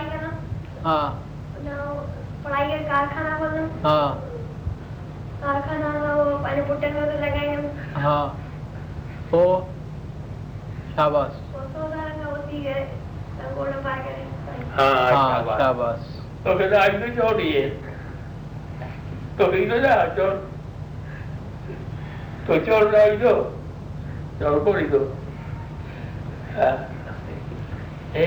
पढ़ाई करना हा ना पढ़ाई कर कारखाना खोलना हा कारखाना में वो पहले पुट्टे में लगाए हा पोइ शाबाश वो सौ साल का वो थी गए गोल्ड पार करें हा हा शाबाश शाबाश तोखे त अॼु बि चोट इहे तोखे ईंदो छा चोर तो चोर न ईंदो चोर कोन ईंदो हा हे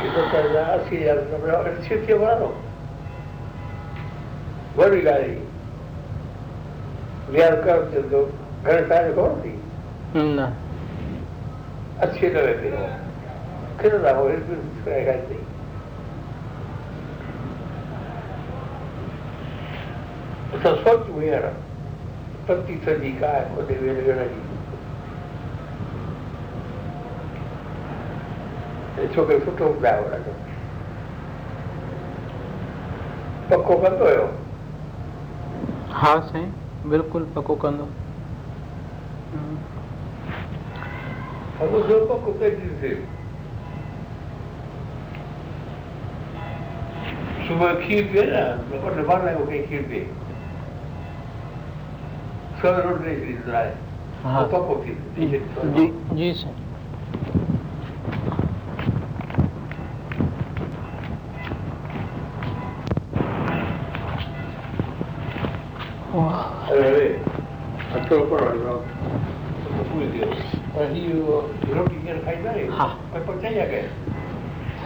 किलो कर्जा अस्सी हजार रुपये अड़तीस के बड़ा लो वो भी गाड़ी थी अच्छी लगे थे वो फिर ना हो फिर स्वच्छ भुयार पत्ती सजी काय मध्ये वेगवेगळ्या होॾे वेल वेल जी हे छोकिरो सुठो ॿुधायो ॾाढो पको कंदो हुयो हा साईं बिल्कुलु पको कंदो अब जो पको कहिड़ी थिए सुबुह खीर पीए न वटि बार को कहीं खीर पीए सवेल रोटी नहीं खरीद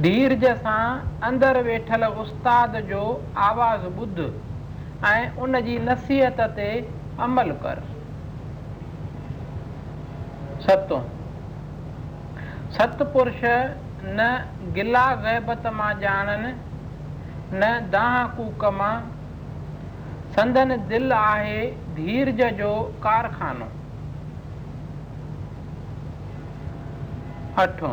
धीरज सां अंदरि वेठल उस्ताद जो आवाज़ ॿुध उन नसीहत ते अमल कर। सतो सतपुरुष न गिला गैबत माँ ॼाणनि न दाह कूक माँ संदन दिलि आहे धीरज जो कारखानो। अठो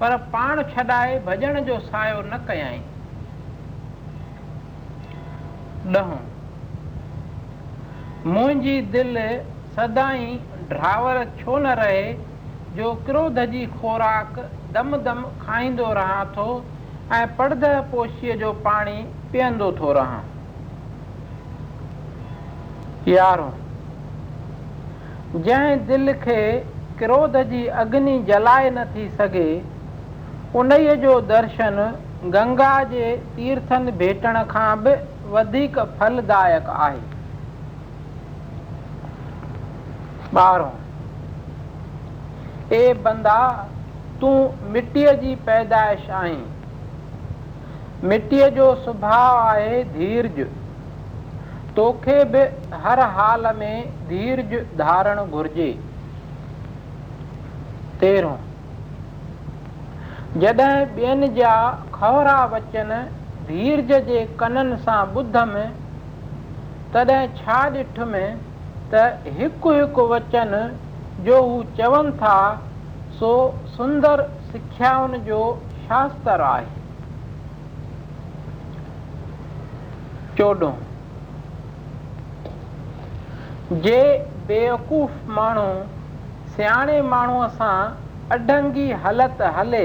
पर पाण छॾाए, भॼण जो सायो न कयई। ॾहों। मुंहिंजी दिलि सदाई ड्रावर छो न रहे, जो क्रोध जी खोराक दम दम खाईंदो रहां थो ऐं पड़द पोशीअ जो पाणी पीअंदो थो रहां। यारो जंहिं दिलि खे क्रोध जी अग्नि जलाए नथी सघे उन जो दर्शन गंगा जे तीर्थनि भेटण बि वधीक फलदायक ॿारहों, ए बंदा, तूं मिटीअ जी पैदाइश आहीं। मिटीअ जो सुभाउ आहे धीरज। तोखे हर हाल में धीरज धारण घुर्जे। तेरहों जॾहिं ॿियनि जा खवरा वचन धीरज जे कननि सां ॿुधमि तॾहिं छा ॾिठुमि त हिकु हिकु वचन जो हू चवनि था, सो सुंदर सिख्याउनि जो शास्त्र आहे। चोॾहों, जे बेवकूफ़ माण्हू, सियाणे माण्हूअ सां अढंगी हालत हले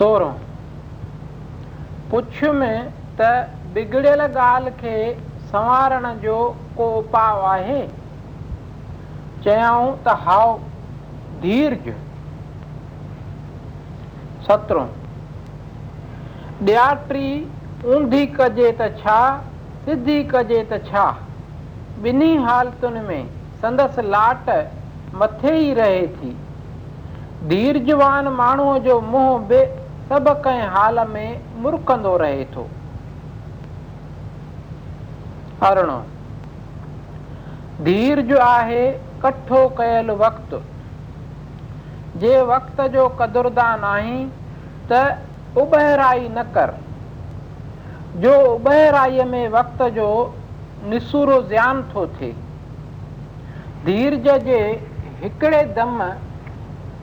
सोरहों पुछियुमि त बिगड़ियल ॻाल्हि खे संवारण जो को उपाउ आहे? चयाऊं त हाओ धीरज। सतरो, ॾियात्री ऊंधी कजे त छा, सिधी कजे त छा? ॿिन्ही हालतुनि में संदसि लाट मथे ई रहे थी। धीरजवान माण्हूअ जो मुंहुं बि सभु कंहिं हाल में मुरकंदो रहे थो। अरिड़ो धीरज आहे कठो कयल वक़्तु। जे वक़्त जो क़दुरदान आहीं त उबहराई न कर। जो उबहराईअ में वक़्त जो निसूरो ज़्यान थो थिए धीरज जे हिकिड़े दम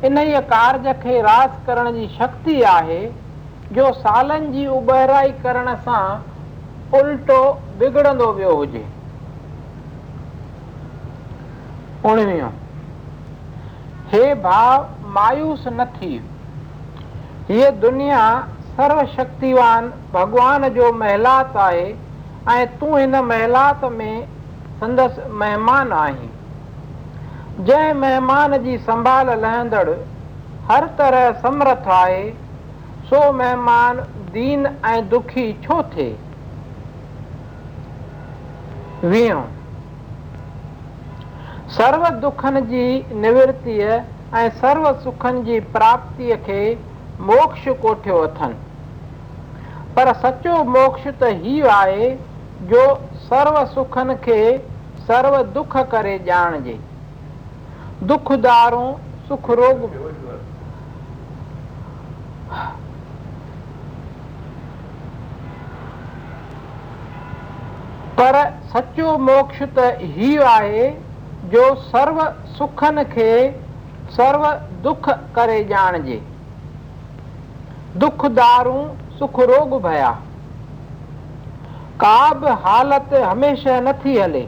इन ई कार्ज खे रास करण जी शक्ति आहे, जो सालनि जी उबहराई करण सां उल्टो बिगड़ंदो वियो हुजे। हे भाव मायूस न थी। हीअ दुनिया सर्वशक्तिवान भॻवान जो महिलात ऐं तूं हिन महिलात में संदसि महिमान आहीं। जंहिं महिमान जी संभाल लहंदड़, हर तरह समर्थ आहे सो महिमान दीन ऐं दुखी छो थिए वीह सर्व दुखनि जी निवृतीअ ऐं सर्व सुखनि जी प्राप्तीअ खे मोक्ष कोठियो अथनि। पर सचो मोक्ष त हीउ आहे, जो सर्व सुखनि खे सर्व दुख करे ॼाणजे। दुखदारूं सुख रोग पर सचो मोक्ष त हीउ आहे जो सर्व सुखनि खे, सर्व दुख करे ॼाणजे दुखदारूं सुख रोग भया। का हालति हमेशह नथी हले।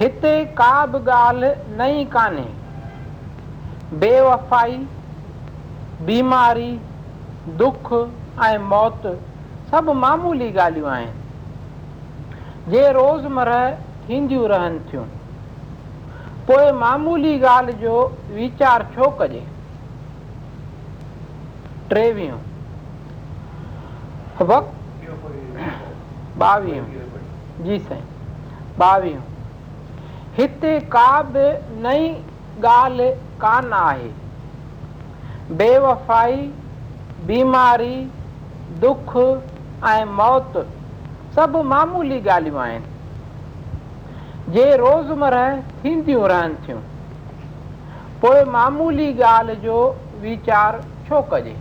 हिते का बि ॻाल्हि नई कान्हे बेवफ़ाई, बीमारी, दुख ऐं मौत सभु मामूली ॻाल्हियूं आहिनि। जे रोज़मरह थींदियूं रहनि थियूं, पोइ मामूली ॻाल्हि जो वीचार छो कजे? टेवीह। वक़्तु, ॿावीह। जी साईं, ॿावीह। हिते का बि नई ॻाल्हि कान आहे बेवफ़ाई, बीमारी, दुख ऐं मौत सभु मामूली ॻाल्हियूं आहिनि जे रोज़मरह थींदियूं रहनि थियूं पोइ मामूली ॻाल्हि जो वीचार छो कजे?